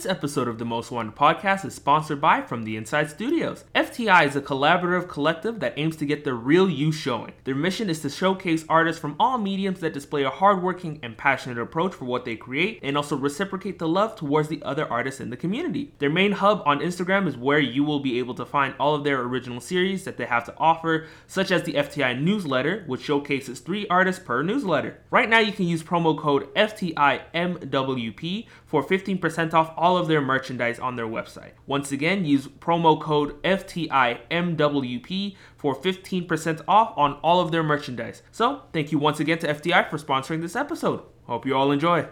This episode of the Most Wanted podcast is sponsored by From the Inside Studios. FTI is a collaborative collective that aims to get the real you showing. Their mission is to showcase artists from all mediums that display a hardworking and passionate approach for what they create and also reciprocate the love towards the other artists in the community. Their main hub on Instagram is where you will be able to find all of their original series that they have to offer, such as the FTI newsletter, which showcases three artists per newsletter. Right now, you can use promo code FTIMWP for 15% off all of their merchandise on their website. Once again, use promo code FTIMWP for 15% off on all of their merchandise. So, thank you once again to FTI for sponsoring this episode. Hope you all enjoy.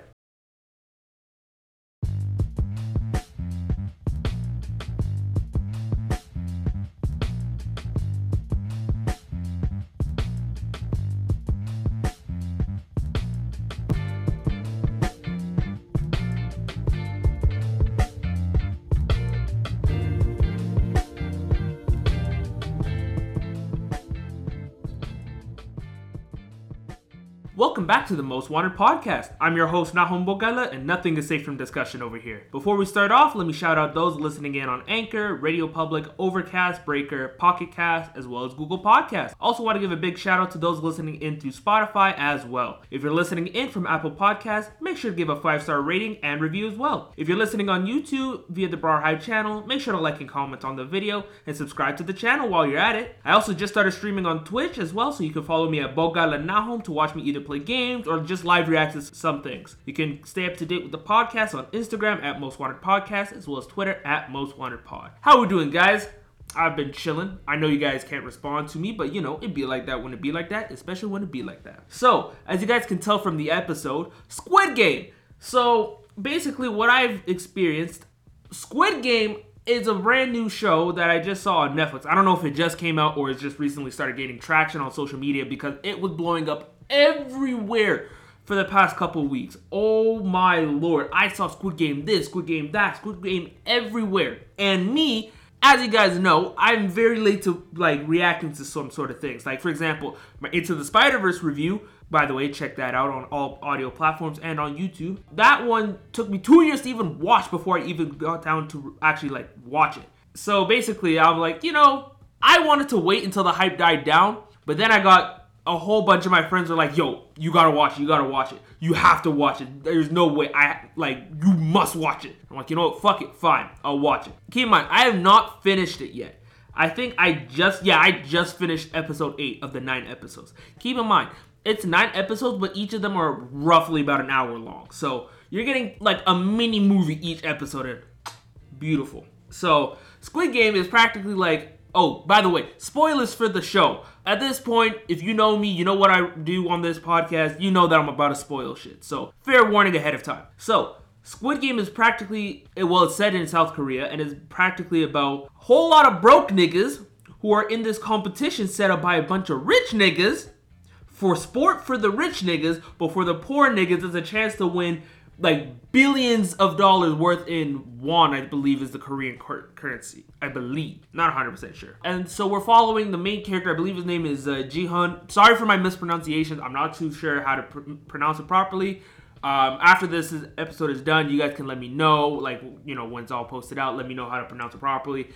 Welcome back to the Most Wanted podcast. I'm your host Nahum Bogala, and nothing is safe from discussion over here. Before we start off, let me shout out those listening in on Anchor, Radio Public, Overcast, Breaker, Pocket Cast, as well as Google Podcasts. Also, want to give a big shout out to those listening in through Spotify as well. If you're listening in from Apple Podcasts, make sure to give a five star rating and review as well. If you're listening on YouTube via the Bar Hype channel, make sure to like and comment on the video and subscribe to the channel while you're at it. I also just started streaming on Twitch as well, so you can follow me at Bogala Nahum to watch me either play games or just live react to some things. You can stay up to date with the podcast on Instagram at Most Wanted Podcast as well as Twitter at Most Wanted Pod. How we doing, guys? I've been chilling. I know you guys can't respond to me, but you know, it be like that when it be like that, especially when it be like that. So, as you guys can tell from the episode, Squid Game. So, basically, what I've experienced, Squid Game is a brand new show that I just saw on Netflix. I don't know if it just came out or it's just recently started gaining traction on social media because it was blowing up everywhere for the past couple weeks. Oh my lord. I saw Squid Game this, Squid Game that, Squid Game everywhere. And me, as you guys know, I'm very late to like reacting to some sort of things. Like for example, my Into the Spider-Verse review, by the way, check that out on all audio platforms and on YouTube. That one took me 2 years to even watch before I even got down to actually like watch it. So basically, I'm like, you know, I wanted to wait until the hype died down, but then I got a whole bunch of my friends are like, "Yo, you gotta watch it. You gotta watch it. You have to watch it. There's no way. I like you must watch it." I'm like, you know what? Fuck it. Fine, I'll watch it. Keep in mind, I have not finished it yet. I think I just yeah, I just finished episode eight of the nine episodes. Keep in mind, it's nine episodes, but each of them are roughly about an hour long. So you're getting like a mini movie each episode. Beautiful. So Squid Game is practically like Oh, by the way, spoilers for the show. At this point, if you know me, you know what I do on this podcast, you know that I'm about to spoil shit. So, fair warning ahead of time. So, Squid Game is practically, eh, well, it's set in South Korea and is practically about a whole lot of broke niggas who are in this competition set up by a bunch of rich niggas for sport for the rich niggas, but for the poor niggas, it's a chance to win like billions of dollars worth in won, I believe is the Korean cur- currency. I believe, not 100% sure. And so we're following the main character. I believe his name is uh, Ji-hun. Sorry for my mispronunciations. I'm not too sure how to pr- pronounce it properly. Um, after this is, episode is done, you guys can let me know, like you know, when it's all posted out. Let me know how to pronounce it properly.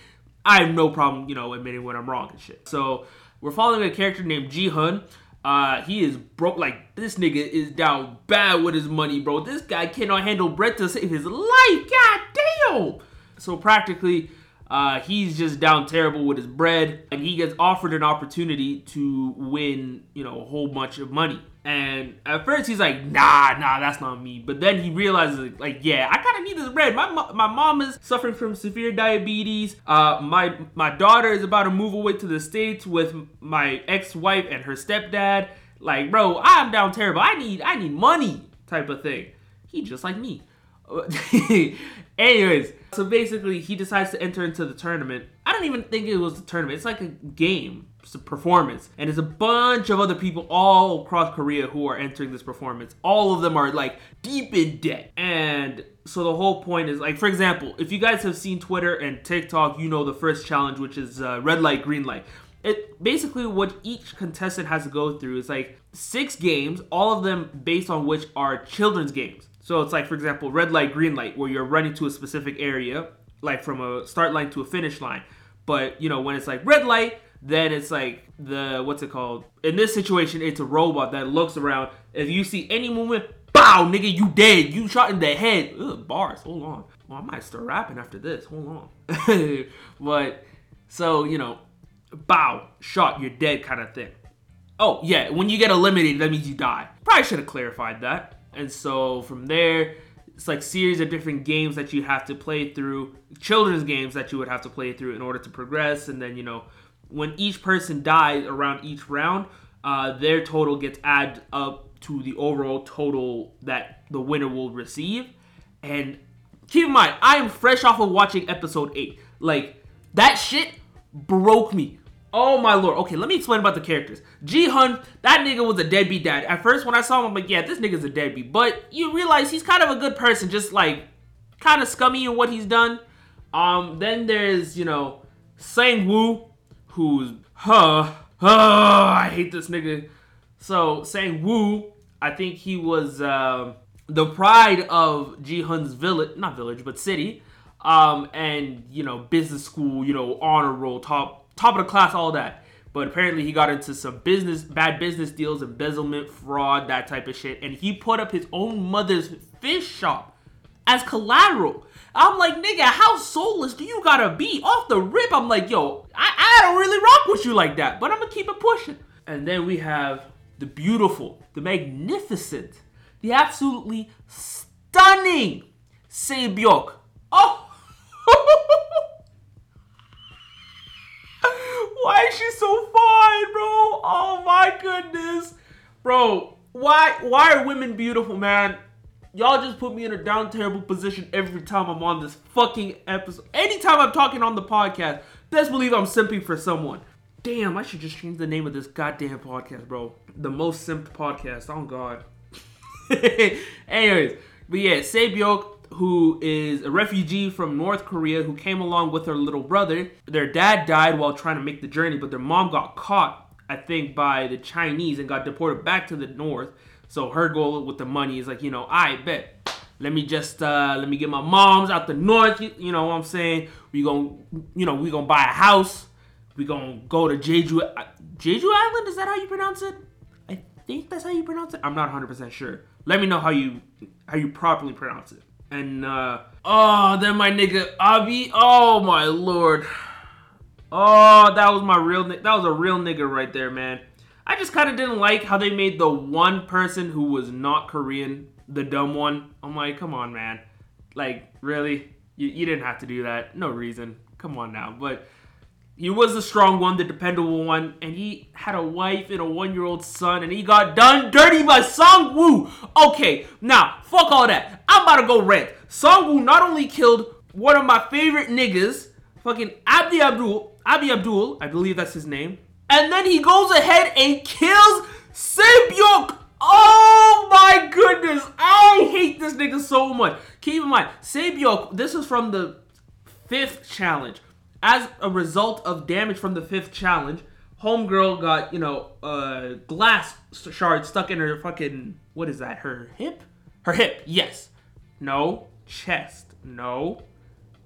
I have no problem, you know, admitting when I'm wrong and shit. So we're following a character named Ji-hun. Uh, he is broke. Like this nigga is down bad with his money, bro. This guy cannot handle bread to save his life. God damn. So practically, uh, he's just down terrible with his bread, and he gets offered an opportunity to win, you know, a whole bunch of money. And at first he's like, nah, nah, that's not me. But then he realizes, like, yeah, I kind of need this bread. My my mom is suffering from severe diabetes. Uh, my my daughter is about to move away to the states with my ex-wife and her stepdad. Like, bro, I'm down terrible. I need I need money, type of thing. He just like me. Anyways, so basically he decides to enter into the tournament. I don't even think it was a tournament. It's like a game performance. And there's a bunch of other people all across korea who are entering this performance. All of them are like deep in debt. And so the whole point is like for example if you guys have seen twitter and tiktok you know the first challenge which is uh, red light green light. It basically what each contestant has to go through is like six games all of them based on which are children's games. So it's like, for example, red light, green light, where you're running to a specific area, like from a start line to a finish line. But you know, when it's like red light, then it's like the what's it called? In this situation, it's a robot that looks around. If you see any movement, bow, nigga, you dead. You shot in the head. Ugh, bars. Hold on. Well, I might start rapping after this. Hold on. but so you know, bow, shot, you're dead, kind of thing. Oh yeah, when you get eliminated, that means you die. Probably should have clarified that. And so from there, it's like series of different games that you have to play through, children's games that you would have to play through in order to progress. And then you know, when each person dies around each round, uh, their total gets added up to the overall total that the winner will receive. And keep in mind, I am fresh off of watching episode eight. Like that shit broke me. Oh my lord. Okay, let me explain about the characters. Ji Hun, that nigga was a deadbeat dad. At first, when I saw him, I'm like, yeah, this nigga's a deadbeat. But you realize he's kind of a good person, just like kind of scummy in what he's done. Um, then there's, you know, Sang Woo, who's, huh, huh, I hate this nigga. So, Sang Woo, I think he was uh, the pride of Ji Hun's village, not village, but city. Um, and, you know, business school, you know, honor roll, top top of the class, all that. But apparently he got into some business, bad business deals, embezzlement, fraud, that type of shit. And he put up his own mother's fish shop as collateral. I'm like, nigga, how soulless do you gotta be? Off the rip, I'm like, yo, I, I don't really rock with you like that, but I'm gonna keep it pushing. And then we have the beautiful, the magnificent, the absolutely stunning Sae-byeok. Oh! Why is she so fine, bro? Oh my goodness. Bro, why why are women beautiful, man? Y'all just put me in a down terrible position every time I'm on this fucking episode. Anytime I'm talking on the podcast, best believe I'm simping for someone. Damn, I should just change the name of this goddamn podcast, bro. The most simp podcast. Oh god. Anyways, but yeah, Sae-byeok who is a refugee from North Korea who came along with her little brother. Their dad died while trying to make the journey, but their mom got caught, I think, by the Chinese and got deported back to the North. So her goal with the money is like, you know, I bet. Let me just uh let me get my moms out the north, you, you know what I'm saying? We to you know, we to buy a house. We to go to Jeju uh, Jeju Island, is that how you pronounce it? I think that's how you pronounce it. I'm not 100% sure. Let me know how you how you properly pronounce it. And uh oh, then my nigga Avi. Oh my lord. Oh, that was my real that was a real nigga right there, man. I just kind of didn't like how they made the one person who was not Korean the dumb one. I'm like, come on, man. Like, really? You, you didn't have to do that. No reason. Come on now. But he was the strong one, the dependable one, and he had a wife and a one-year-old son, and he got done dirty by Song Woo. Okay, now fuck all that. I'm about to go rant. Song Woo not only killed one of my favorite niggas, fucking Abdi Abdul, Abdi Abdul, I believe that's his name, and then he goes ahead and kills Sae-byeok. Oh my goodness, I hate this nigga so much. Keep in mind, Sae-byeok, this is from the fifth challenge as a result of damage from the fifth challenge, Homegirl got, you know, a glass shard stuck in her fucking, what is that, her hip? Her hip, yes. No. Chest, no.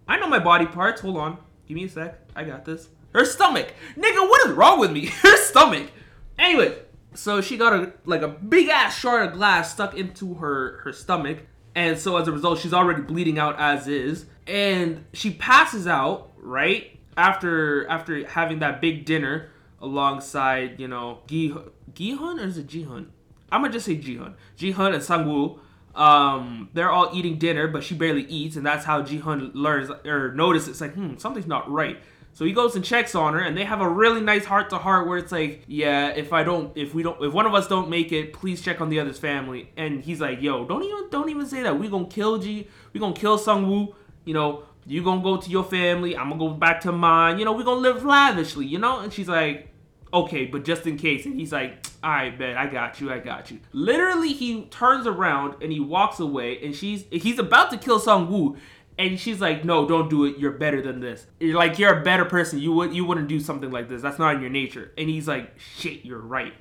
I know my body parts, hold on. Give me a sec, I got this. Her stomach. Nigga, what is wrong with me? her stomach. Anyway, so she got a like a big ass shard of glass stuck into her her stomach and so as a result she's already bleeding out as is and she passes out right after after having that big dinner alongside you know Gi Gihun or is it Jihun? I'm gonna just say Jihun. Jihun and Sangwoo. Um, they're all eating dinner, but she barely eats, and that's how Jihun learns or notices like, hmm, something's not right. So he goes and checks on her, and they have a really nice heart to heart where it's like, yeah, if I don't, if we don't, if one of us don't make it, please check on the other's family. And he's like, yo, don't even, don't even say that. We gonna kill G, we gonna kill Sung Woo. You know, you gonna go to your family, I'm gonna go back to mine, you know, we're gonna live lavishly, you know? And she's like, okay, but just in case. And he's like, all right, bet, I got you, I got you. Literally, he turns around and he walks away, and she's he's about to kill Sung Woo, and she's like, no, don't do it. You're better than this. You're like, you're a better person. You would you wouldn't do something like this. That's not in your nature. And he's like, shit, you're right.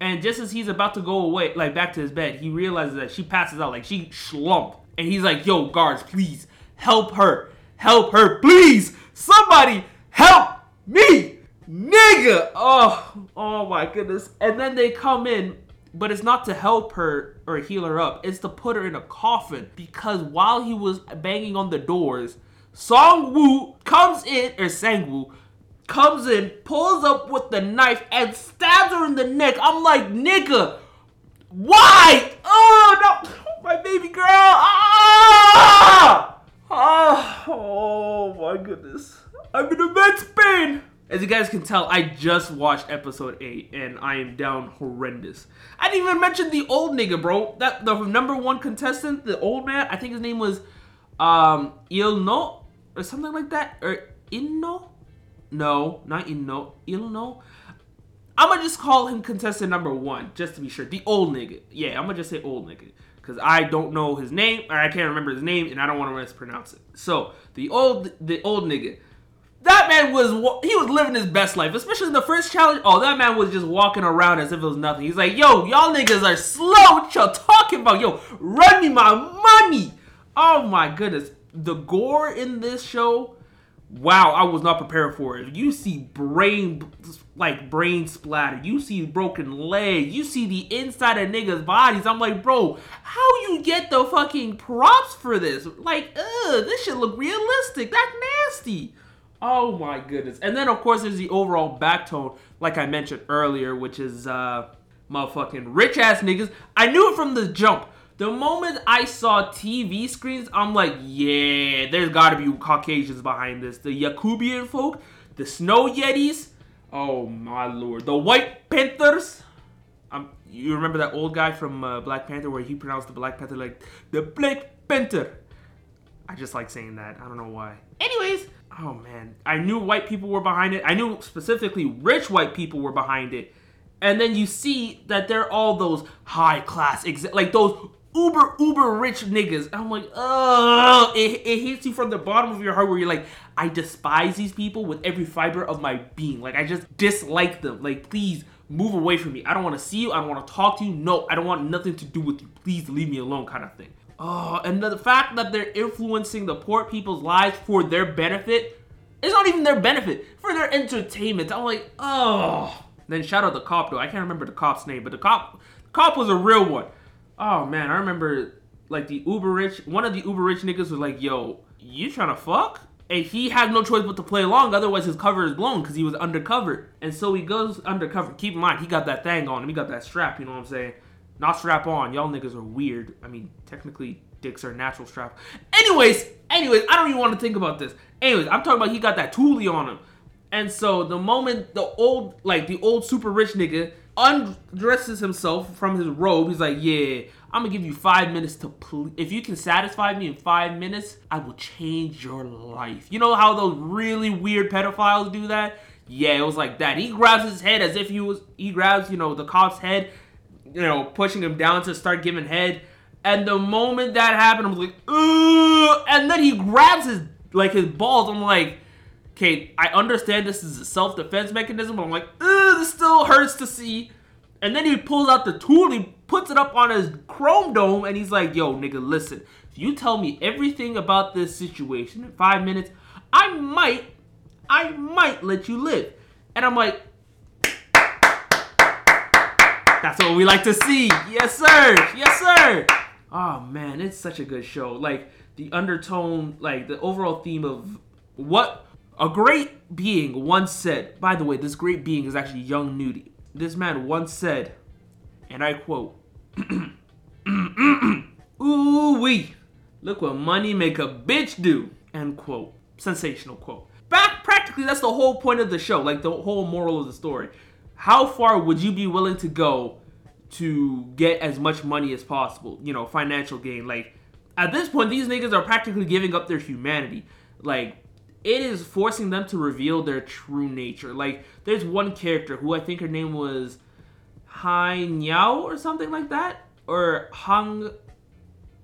And just as he's about to go away, like back to his bed, he realizes that she passes out, like she slumped. And he's like, yo, guards, please help her. Help her, please. Somebody help me. Nigga. Oh, oh my goodness. And then they come in, but it's not to help her or heal her up. It's to put her in a coffin. Because while he was banging on the doors, Song Woo comes in, or Sang Woo comes in, pulls up with the knife, and stabs her in the neck. I'm like, nigga, why? Oh no, my baby girl. Ah! ah! Oh my goodness. I'm in immense pain. As you guys can tell, I just watched episode 8 and I am down horrendous. I didn't even mention the old nigga, bro. That the number one contestant, the old man, I think his name was um Ilno or something like that. Or Inno? No, not Inno. Ilno. I'm gonna just call him contestant number one, just to be sure. The old nigga. Yeah, I'm gonna just say old nigga. Because I don't know his name, or I can't remember his name, and I don't want to mispronounce it. So, the old the old nigga that man was he was living his best life, especially in the first challenge. Oh, that man was just walking around as if it was nothing. He's like, "Yo, y'all niggas are slow. What y'all talking about? Yo, run me my money." Oh my goodness, the gore in this show. Wow, I was not prepared for it. You see brain, like brain splatter. You see broken legs. You see the inside of niggas' bodies. I'm like, bro, how you get the fucking props for this? Like, ugh, this should look realistic. That's nasty. Oh my goodness. And then of course there's the overall back tone, like I mentioned earlier, which is uh motherfucking rich ass niggas. I knew it from the jump. The moment I saw TV screens, I'm like, yeah, there's gotta be Caucasians behind this. The Yakubian folk, the Snow Yetis, oh my lord, the White Panthers. Um, you remember that old guy from uh, Black Panther where he pronounced the Black Panther like the Black Panther? I just like saying that. I don't know why. Anyways, oh man, I knew white people were behind it. I knew specifically rich white people were behind it. And then you see that they're all those high class, exa- like those uber uber rich niggas. And I'm like, oh, it, it hits you from the bottom of your heart where you're like, I despise these people with every fiber of my being. Like I just dislike them. Like please move away from me. I don't want to see you. I don't want to talk to you. No, I don't want nothing to do with you. Please leave me alone, kind of thing. Oh, and the fact that they're influencing the poor people's lives for their benefit, it's not even their benefit, for their entertainment. I'm like, oh. Then shout out the cop though. I can't remember the cop's name, but the cop, the cop was a real one. Oh man, I remember like the uber rich, one of the uber rich niggas was like, yo, you trying to fuck? And he had no choice but to play along, otherwise his cover is blown because he was undercover. And so he goes undercover. Keep in mind, he got that thing on him. He got that strap, you know what I'm saying? Not strap on. Y'all niggas are weird. I mean, technically, dicks are natural strap. Anyways, anyways, I don't even want to think about this. Anyways, I'm talking about he got that toolie on him. And so the moment the old, like the old super rich nigga undresses himself from his robe, he's like, yeah, I'm gonna give you five minutes to please. If you can satisfy me in five minutes, I will change your life. You know how those really weird pedophiles do that? Yeah, it was like that. He grabs his head as if he was, he grabs, you know, the cop's head you know, pushing him down to start giving head. And the moment that happened, I was like, Ugh! and then he grabs his like his balls. I'm like, okay, I understand this is a self-defense mechanism, but I'm like, Ugh, this still hurts to see. And then he pulls out the tool, he puts it up on his chrome dome, and he's like, yo, nigga, listen, if you tell me everything about this situation in five minutes, I might, I might let you live. And I'm like, that's what we like to see. Yes, sir. Yes, sir. Oh man, it's such a good show. Like the undertone, like the overall theme of what a great being once said. By the way, this great being is actually Young Nudy. This man once said, and I quote, "Ooh wee, look what money make a bitch do." End quote. Sensational quote. Back practically, that's the whole point of the show. Like the whole moral of the story how far would you be willing to go to get as much money as possible? You know, financial gain. Like at this point, these niggas are practically giving up their humanity. Like it is forcing them to reveal their true nature. Like there's one character who I think her name was Hai Niao or something like that, or Hung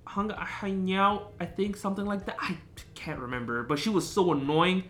Hung Hai Niao, I think something like that. I can't remember, but she was so annoying.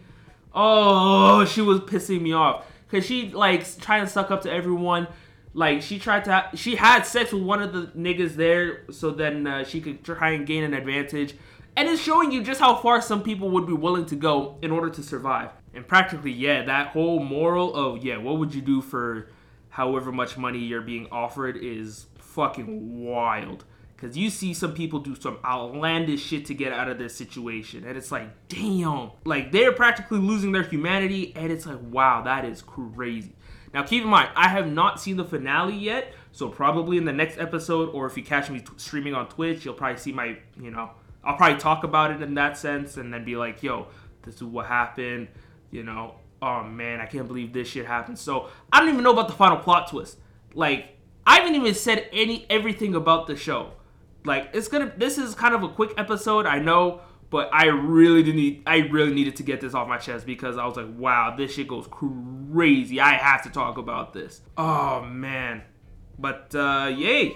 Oh, she was pissing me off because she like trying to suck up to everyone Like she tried to, ha- she had sex with one of the niggas there, so then uh, she could try and gain an advantage. And it's showing you just how far some people would be willing to go in order to survive. And practically, yeah, that whole moral of yeah, what would you do for however much money you're being offered is fucking wild. Cause you see some people do some outlandish shit to get out of this situation, and it's like, damn, like they're practically losing their humanity, and it's like, wow, that is crazy. Now, keep in mind, I have not seen the finale yet, so probably in the next episode, or if you catch me t- streaming on Twitch, you'll probably see my, you know, I'll probably talk about it in that sense, and then be like, yo, this is what happened, you know, oh man, I can't believe this shit happened. So I don't even know about the final plot twist. Like, I haven't even said any everything about the show. Like it's gonna. This is kind of a quick episode, I know, but I really did need. I really needed to get this off my chest because I was like, wow, this shit goes crazy. I have to talk about this. Oh man, but uh, yay.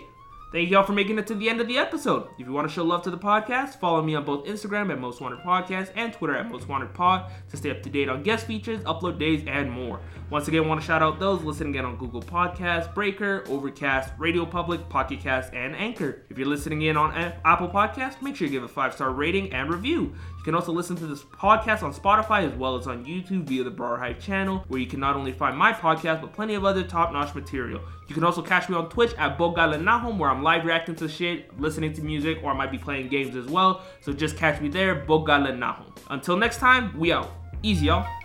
Thank y'all for making it to the end of the episode. If you want to show love to the podcast, follow me on both Instagram at Most Wanted Podcast and Twitter at Most Wanted Pod to stay up to date on guest features, upload days, and more. Once again, I want to shout out those listening in on Google Podcasts, Breaker, Overcast, Radio Public, Pocket Cast, and Anchor. If you're listening in on uh, Apple Podcasts, make sure you give a five star rating and review. You can also listen to this podcast on Spotify as well as on YouTube via the Brar Hype channel, where you can not only find my podcast but plenty of other top notch material. You can also catch me on Twitch at Bogalanahum, where I'm live reacting to shit, listening to music, or I might be playing games as well. So just catch me there, Bogalanahum. Until next time, we out. Easy, y'all.